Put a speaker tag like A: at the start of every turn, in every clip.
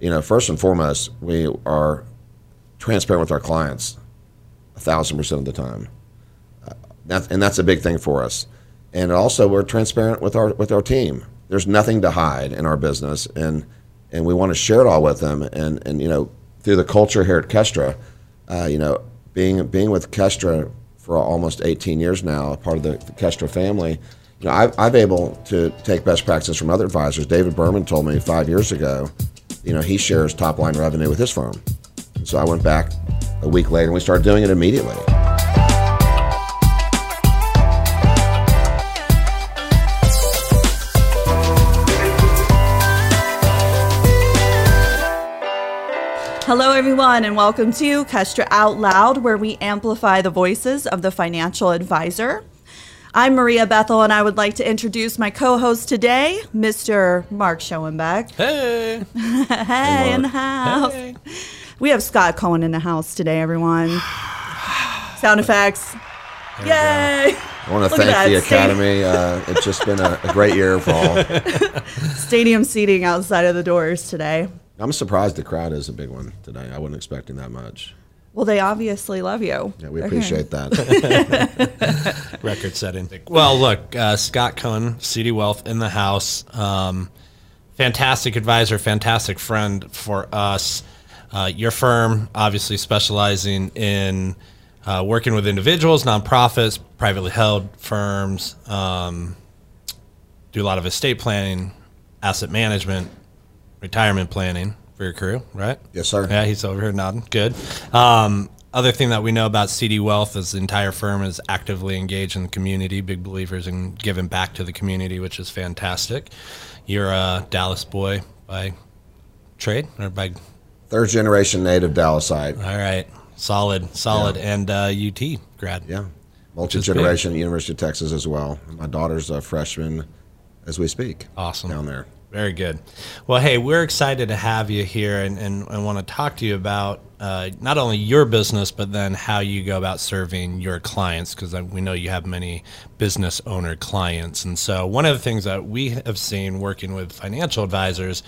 A: you know, first and foremost, we are transparent with our clients a thousand percent of the time. Uh, and that's a big thing for us. And also, we're transparent with our with our team. There's nothing to hide in our business, and and we want to share it all with them. And and you know, through the culture here at Kestra, uh, you know, being being with Kestra for almost 18 years now, part of the, the Kestra family. You know, I've, I've able to take best practices from other advisors. David Berman told me five years ago, you know, he shares top line revenue with his firm. And so I went back a week later and we started doing it immediately.
B: Hello, everyone, and welcome to Kestra Out Loud, where we amplify the voices of the financial advisor. I'm Maria Bethel, and I would like to introduce my co host today, Mr. Mark Schoenbeck.
C: Hey.
B: hey, in the house.
C: Hey.
B: We have Scott Cohen in the house today, everyone. Sound effects. Yay!
A: I want to
B: Look
A: thank the. Academy. Uh, it's just been a, a great year for all.
B: Stadium seating outside of the doors today.
A: I'm surprised the crowd is a big one today. I wasn't expecting that much.
B: Well, they obviously love you.
A: Yeah, we
B: They're
A: appreciate that.
C: Record setting. Well, look, uh, Scott Cohen, CD Wealth in the house. Um, fantastic advisor, fantastic friend for us. Uh, your firm, obviously specializing in uh, working with individuals, nonprofits, privately held firms, um, do a lot of estate planning, asset management, retirement planning for your crew, right?
A: yes, sir.
C: Yeah, he's over here nodding. Good. Um, other thing that we know about CD Wealth is the entire firm is actively engaged in the community, big believers in giving back to the community, which is fantastic. You're a Dallas boy by trade or by
A: Third generation native Dallasite.
C: all right, solid, solid, and uh, UT grad.
A: Yeah. Multi generation, University of Texas as well. My daughter's a freshman as we speak.
C: Awesome.
A: Down there.
C: Very good. Well, hey, we're excited to have you here and, and, and want to talk to you about uh, not only your business, but then how you go about serving your clients, because we know you have many business owner clients. And so, one of the things that we have seen working with financial advisors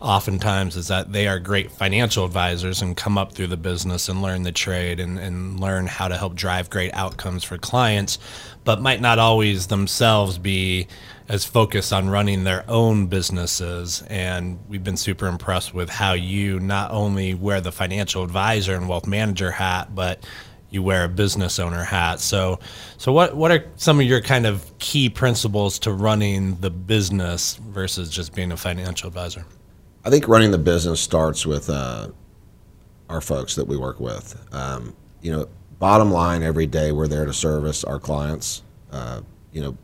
C: oftentimes is that they are great financial advisors and come up through the business and learn the trade and, and learn how to help drive great outcomes for clients, but might not always themselves be as focused on running their own businesses. And we've been super impressed with how you not only wear the financial advisor and wealth manager hat, but you wear a business owner hat. So, so what what are some of your kind of key principles to running the business versus just being a financial advisor?
A: I think running the business starts with uh, our folks that we work with. Um, you know, bottom line, every day we're there to service our clients. Uh, you know,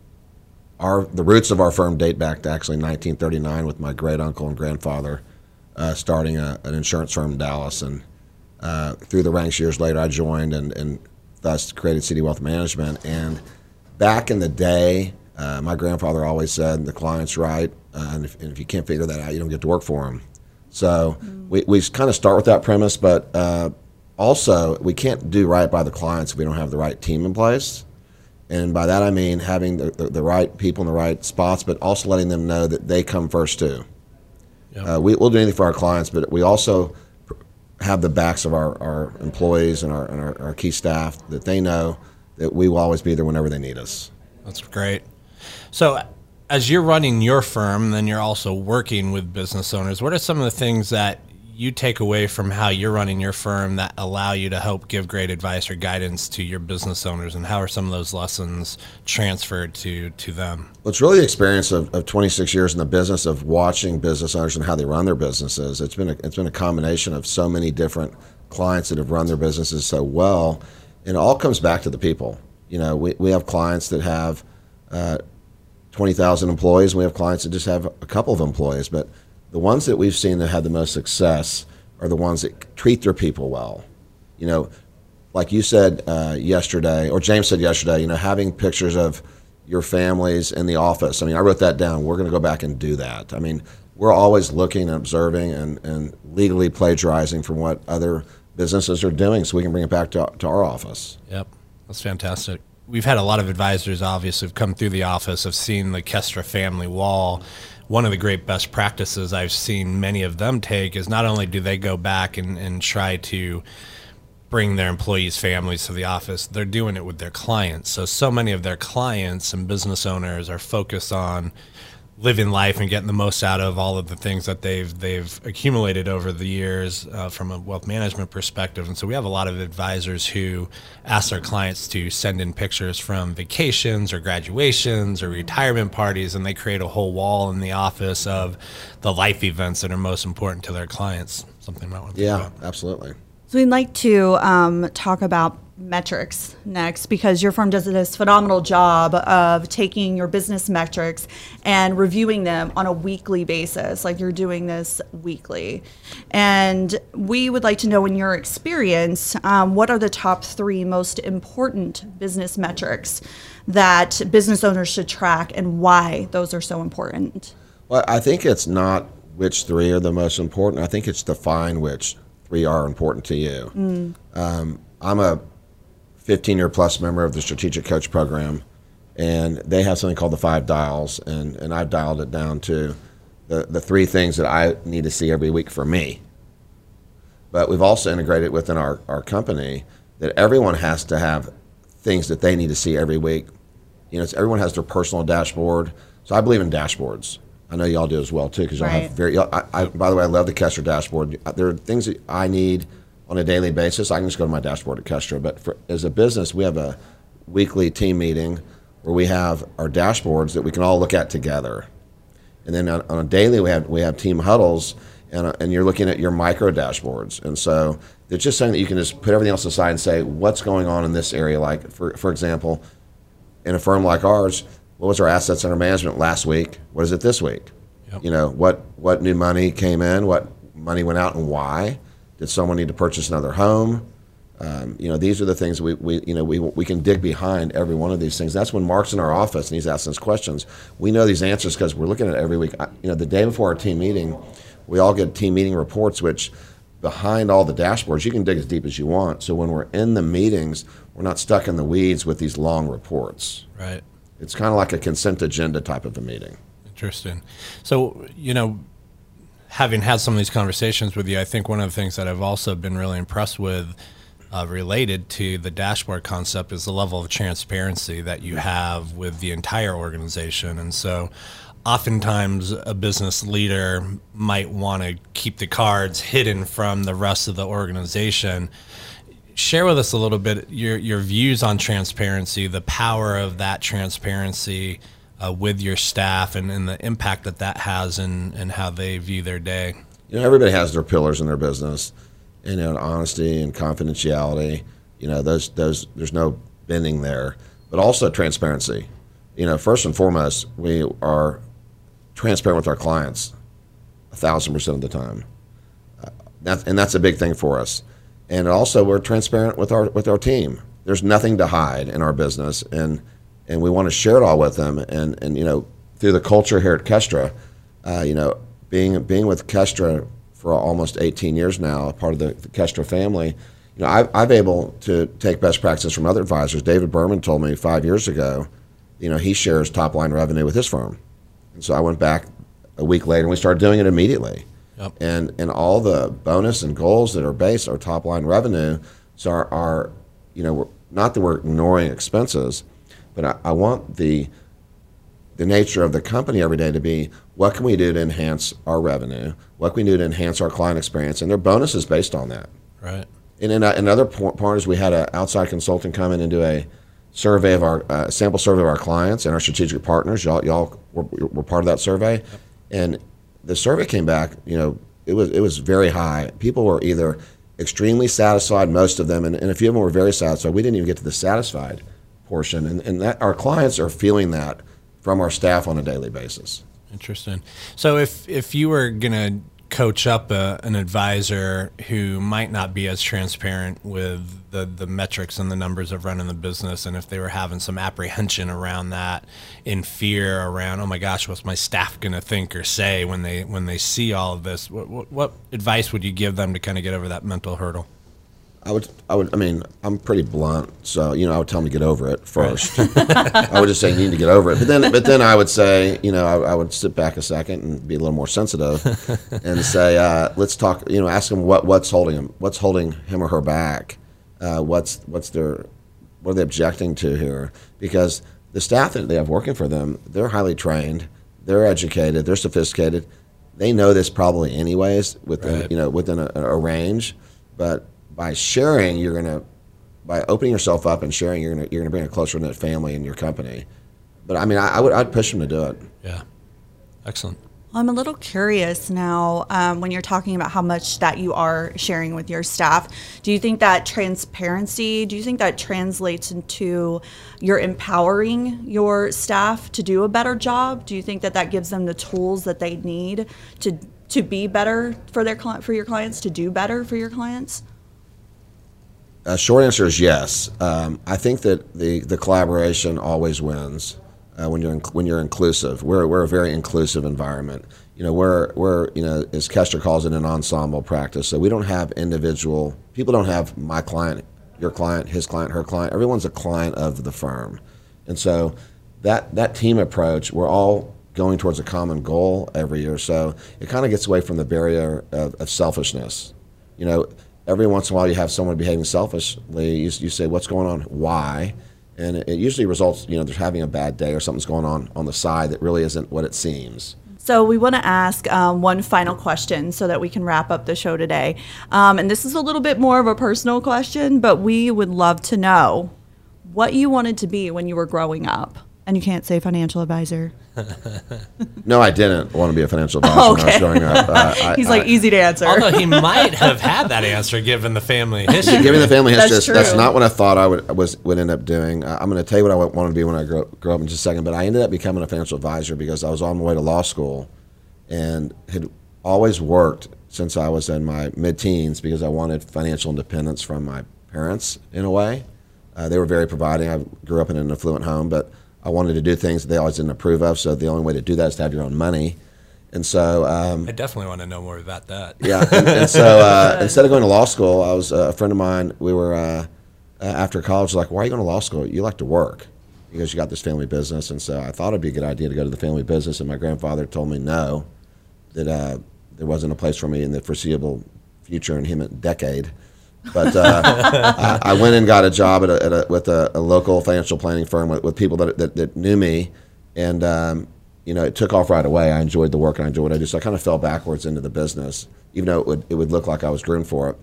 A: our the roots of our firm date back to actually 1939 with my great uncle and grandfather uh, starting a, an insurance firm in Dallas, and uh, through the ranks years later, I joined and, and thus created CD Wealth Management. And back in the day, uh, my grandfather always said, "The client's right, uh, and, if, and if you can't figure that out, you don't get to work for him." So we, we kind of start with that premise, but uh, also we can't do right by the clients if we don't have the right team in place. And by that I mean having the, the, the right people in the right spots, but also letting them know that they come first too.
C: Yep.
A: Uh, we, we'll do anything for our clients, but we also have the backs of our, our employees and, our, and our, our key staff that they know that we will always be there whenever they need us.
C: That's great. So, as you're running your firm, then you're also working with business owners. What are some of the things that you take away from how you're running your firm that allow you to help give great advice or guidance to your business owners? And how are some of those lessons transferred to, to them?
A: Well, it's really the experience of, of 26 years in the business of watching business owners and how they run their businesses. It's been a, it's been a combination of so many different clients that have run their businesses so well, and it all comes back to the people. You know, we, we have clients that have uh, 20,000 employees, we have clients that just have a couple of employees, but the ones that we've seen that have the most success are the ones that treat their people well. You know, like you said uh, yesterday, or James said yesterday, you know, having pictures of your families in the office. I mean, I wrote that down. We're going to go back and do that. I mean, we're always looking and observing and, and legally plagiarizing from what other businesses are doing so we can bring it back to, to our office.
C: Yep, that's fantastic. We've had a lot of advisors, obviously, have come through the office, have seen the Kestra family wall, one of the great best practices I've seen many of them take is not only do they go back and, and try to bring their employees' families to the office, they're doing it with their clients. So, so many of their clients and business owners are focused on living life and getting the most out of all of the things that they've they've accumulated over the years uh, from a wealth management perspective. And so we have a lot of advisors who ask their clients to send in pictures from vacations or graduations or retirement parties, and they create a whole wall in the office of the life events that are most important to their clients. Something about
A: yeah, absolutely.
B: So we'd like to um, talk about metrics next because your firm does this phenomenal job of taking your business metrics and reviewing them on a weekly basis like you're doing this weekly. And we would like to know in your experience um, what are the top three most important business metrics that business owners should track and why those are so important?
A: Well i think it's not which three are the most important. I think it's define which three are important to you. Mm. um, i'm a 15 year plus member of the Strategic Coach Program, and they have something called the five dials, and, and I've dialed it down to the, the three things that I need to see every week for me. But we've also integrated within our, our company that everyone has to have things that they need to see every week. You know, everyone has their personal dashboard. So I believe in dashboards. I know y'all do as well too, because y'all right. have very. I, I, by the way, I love the Kestra dashboard. There are things that I need on a daily basis. I can just go to my dashboard at Kestra. But for, as a business, we have a weekly team meeting where we have our dashboards that we can all look at together. And then on, on a daily, we have we have team huddles, and, uh, and you're looking at your micro dashboards. And so it's just something that you can just put everything else aside and say, what's going on in this area? Like, for, for example, in a firm like ours, what was our assets under management last week? What is it this week? Yep. You know, what, what new money came in? What money went out and why? Did someone need to purchase another home? Um, you know, these are the things we, we you know we, we can dig behind every one of these things. That's when Mark's in our office and he's asking us questions. We know these answers because we're looking at it every week. I, you know, the day before our team meeting, we all get team meeting reports, which behind all the dashboards, you can dig as deep as you want. So when we're in the meetings, we're not stuck in the weeds with these long reports.
C: Right.
A: It's kind of like a consent agenda type of a meeting.
C: Interesting. So you know, having had some of these conversations with you, I think one of the things that I've also been really impressed with uh, related to the dashboard concept is the level of transparency that you have with the entire organization. And so, oftentimes, a business leader might want to keep the cards hidden from the rest of the organization. Share with us a little bit your, your views on transparency, the power of that transparency uh, with your staff and, and the impact that that has and and how they view their day?
A: You know, everybody has their pillars in their business, you know, honesty and confidentiality. You know, those those there's no bending there, but also transparency. You know, first and foremost, we are transparent with our clients a thousand percent of the time. Uh, that's, and that's a big thing for us. And also, we're transparent with our with our team. There's nothing to hide in our business, and and we want to share it all with them. And and you know, through the culture here at Kestra, uh, you know, being being with Kestra for almost 18 years now, part of the, the Kestra family. You know, I've, I've able to take best practices from other advisors. David Berman told me five years ago, you know, he shares top line revenue with his firm, and so I went back a week later and we started doing it immediately. Yep. And and all the bonus and goals that are based are top line revenue. So our, our you know, not that we're ignoring expenses, but I, I want the the nature of the company every day to be what can we do to enhance our revenue? What can we do to enhance our client experience? And their bonus is based on that.
C: Right.
A: And in another part is we had an outside consultant come in and do a survey of our uh, sample survey of our clients and our strategic partners. Y'all, y'all were, were part of that survey, yep. and the survey came back. You know, it was it was very high. People were either extremely satisfied, most of them, and, and a few of them were very satisfied. We didn't even get to the satisfied portion, and, and that our clients are feeling that from our staff on a daily basis.
C: Interesting. So if if you were gonna coach up a, an advisor who might not be as transparent with the, the metrics and the numbers of running the business and if they were having some apprehension around that in fear around oh my gosh what's my staff going to think or say when they when they see all of this what, what, what advice would you give them to kind of get over that mental hurdle
A: I would, I would, I mean, I'm pretty blunt, so you know, I would tell them to get over it first. I would just say you need to get over it, but then, but then I would say, you know, I, I would sit back a second and be a little more sensitive, and say, uh, let's talk. You know, ask them what what's holding him, what's holding him or her back, uh, what's what's their, what are they objecting to here? Because the staff that they have working for them, they're highly trained, they're educated, they're sophisticated, they know this probably anyways within
C: Right.
A: you know within a, a range, but by sharing, you're gonna by opening yourself up and sharing, you're gonna you're gonna bring a closer knit family in your company. But I mean, I, I would I'd push them to do it.
C: Yeah. Excellent.
B: I'm a little curious now um, when you're talking about how much that you are sharing with your staff. Do you think that transparency, do you think that translates into you're empowering your staff to do a better job? Do you think that that gives them the tools that they need to to be better for their client for your clients, to do better for your clients?
A: Uh, short answer is yes. Um, I think that the, the collaboration always wins uh, when you're inc- when you're inclusive. We're, we're a very inclusive environment. You know, we're we're you know as Kestra calls it an ensemble practice. So we don't have individual people. Don't have my client, your client, his client, her client. Everyone's a client of the firm, and so that that team approach. We're all going towards a common goal every year. So it kind of gets away from the barrier of, of selfishness. You know, every once in a while you have someone behaving selfishly. You, you say, "What's going on? Why?" And it, it usually results, you know, they're having a bad day or something's going on on the side that really isn't what it seems.
B: So we want to ask um, one final question so that we can wrap up the show today. Um, and this is a little bit more of a personal question, but we would love to know what you wanted to be when you were growing up. And you can't say financial advisor.
A: No, I didn't want to be a financial advisor when I was growing up. Uh, I,
B: He's like,
A: I,
B: easy to answer.
C: Although he might have had that answer given the family history.
A: Given the family
B: That's
A: history, that's, that's not what I thought I would was would end up doing. Uh, I'm going to tell you what I wa- wanted to be when I grow, grow up in just a second. But I ended up becoming a financial advisor because I was on my way to law school, and had always worked since I was in my mid-teens because I wanted financial independence from my parents in a way. Uh, they were very providing. I grew up in an affluent home, but I wanted to do things that they always didn't approve of. So the only way to do that is to have your own money. And so um,
C: I definitely want to know more about that.
A: yeah, and, and so uh, instead of going to law school, I was uh, a friend of mine. We were uh, uh, after college, like, why are you going to law school? You like to work because you got this family business, and so I thought it'd be a good idea to go to the family business. And my grandfather told me no, that uh, there wasn't a place for me in the foreseeable future, and him a decade. But uh, I, I went and got a job at a, at a, with a, a local financial planning firm with, with people that, that, that knew me, and um, you know it took off right away. I enjoyed the work and I enjoyed what I do, so I kind of fell backwards into the business, even though it would it would look like I was groomed for it.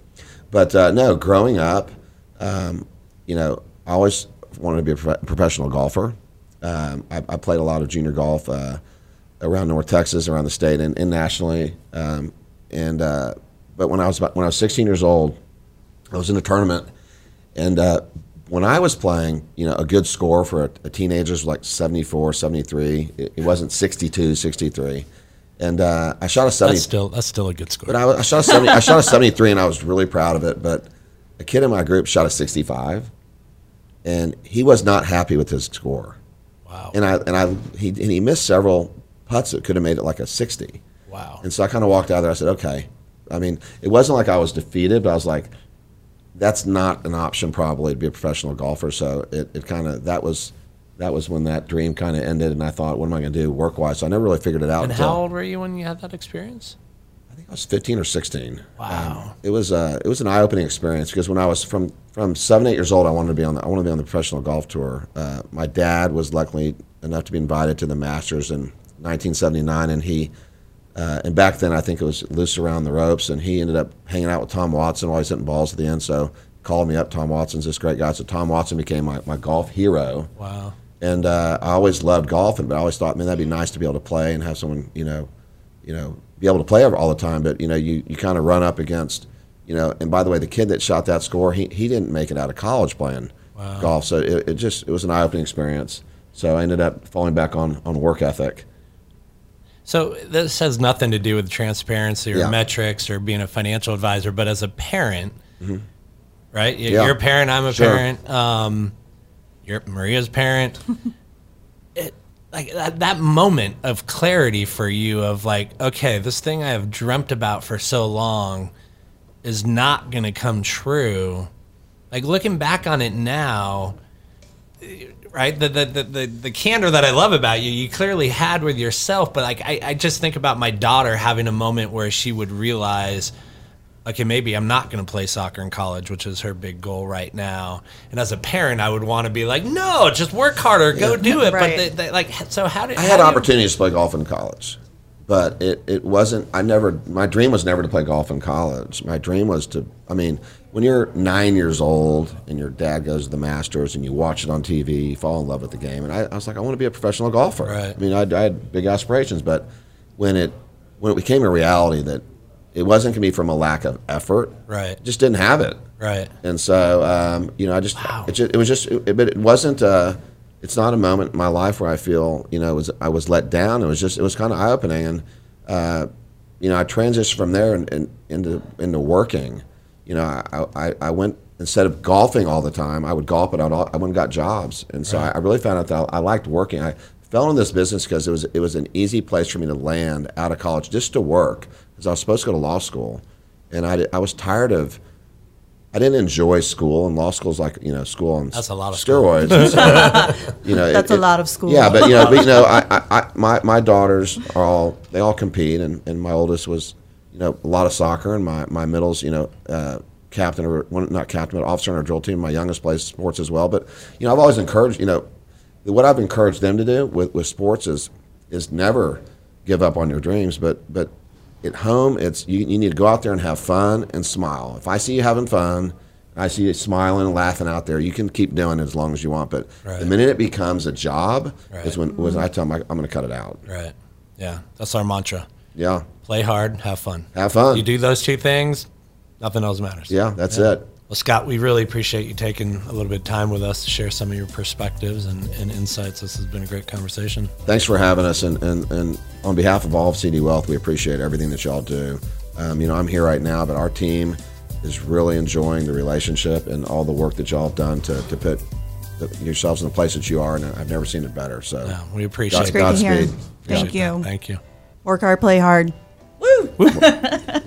A: But uh, no, growing up, um, you know, I always wanted to be a prof- professional golfer. Um, I, I played a lot of junior golf uh, around North Texas, around the state, and, and nationally. Um, and uh, but when I was about, when I was 16 years old, I was in a tournament, and uh, when I was playing, you know, a good score for a, a teenager was like 74, 73. It, it wasn't 62, 63. And uh, I shot a 70.
C: That's still that's still a good score.
A: But I, I shot a 70, I shot a 73 and I was really proud of it. But a kid in my group shot a 65 and he was not happy with his score.
C: wow.
A: And I, and I, he, and he missed several putts that could have made it like a 60.
C: wow.
A: And so I kind of walked out there. I said, okay. I mean, it wasn't like I was defeated, but I was like, that's not an option probably to be a professional golfer. So it, it kind of, that was, that was when that dream kind of ended. And I thought, what am I going to do work wise? So I never really figured it out.
C: And
A: until,
C: how old were you when you had that experience?
A: I think I was 15 or 16.
C: Wow.
A: it was uh, it was an eye opening experience because when I was from from seven eight years old, I wanted to be on the I wanted to be on the professional golf tour. Uh, my dad was luckily enough to be invited to the Masters in 1979, and he uh, and back then I think it was loose around the ropes, and he ended up hanging out with Tom Watson while he's hitting balls at the end. So called me up. Tom Watson's this great guy. So Tom Watson became my, my golf hero
C: Wow.
A: and uh, I always loved golfing, but I always thought, man, that'd be nice to be able to play and have someone, you know, you know, be able to play all the time. But you know, you, you kind of run up against, you know. And by the way, the kid that shot that score, he, he didn't make it out of college playing
C: Wow.
A: golf, so it, it just it was an eye opening experience. So I ended up falling back on on work ethic.
C: So this has nothing to do with transparency or
A: Yeah.
C: metrics or being a financial advisor, but as a parent, right? You-
A: Yeah.
C: You're a parent. I'm a
A: Sure.
C: parent. Um, you're Maria's parent. it like that, that moment of clarity for you of like, okay, this thing I have dreamt about for so long is not going to come true. Like looking back on it now, right? The, the, the, the, the candor that I love about you, you clearly had with yourself, but like, I, I just think about my daughter having a moment where she would realize, okay, maybe I'm not going to play soccer in college, which is her big goal right now. And as a parent, I would want to be like, no, just work harder, go do it.
B: Right.
C: But they, they, like, so how did
A: I
C: how
A: had
C: do you-
A: to play golf in college, but it, it wasn't. I never. My dream was never to play golf in college. My dream was to. I mean, when you're nine years old and your dad goes to the Masters and you watch it on TV, you fall in love with the game. And I, I was like, I want to be a professional golfer.
C: Right.
A: I mean, I, I had big aspirations, but when it when it became a reality that it wasn't going to be from a lack of effort,
C: Right.
A: just didn't have it.
C: Right.
A: And so, um, you know, I just, it, just, it was just, it, but it wasn't, uh, it's not a moment in my life where I feel, you know, it was, I was let down. It was just, it was kind of eye opening. And, uh, you know, I transitioned from there and, and into, into working. You know, I, I, I went, instead of golfing all the time, I would golf, but I'd, al- I went and got jobs. And so I, I really found out that I, I liked working. I fell in this business because it was, it was an easy place for me to land out of college just to work because I was supposed to go to law school. And I, I was tired of, I didn't enjoy school, and law school's like you know school on
C: That's a lot of
A: steroids. and so, you know,
B: That's a lot of school.
A: Yeah, but you know, but you know, I, I, I my my daughters are all they all compete, and, and my oldest was you know a lot of soccer, and my my middle's you know uh, captain or one not captain but officer on our drill team. My youngest plays sports as well, but you know I've always encouraged you know what I've encouraged them to do with, with sports is is never give up on your dreams, but but at home it's you, you need to go out there and have fun and smile. If I see you having fun, I see you smiling and laughing out there, you can keep doing it as long as you want. But
C: Right.
A: the minute it becomes a job
C: Right.
A: is when when I tell them I, I'm going to cut it out.
C: Right. Yeah. That's our mantra.
A: Yeah,
C: Play hard, have fun.
A: have fun.
C: You do those two things, nothing else matters.
A: Yeah, that's it.
C: Well, Scott, we really appreciate you taking a little bit of time with us to share some of your perspectives and, and insights. This has been a great conversation.
A: Thanks for having us, and, and, and on behalf of all of CD Wealth, we appreciate everything that y'all do. Um, you know, I'm here right now, but our team is really enjoying the relationship and all the work that y'all have done to, to put the, yourselves in the place that you are, and I've never seen it better. So,
C: Yeah, we appreciate
A: God-
C: it.
B: Great to hear.
A: Godspeed.
B: Thank
C: Appreciate that.
B: you.
C: Thank you.
B: Work hard, play hard. Woo!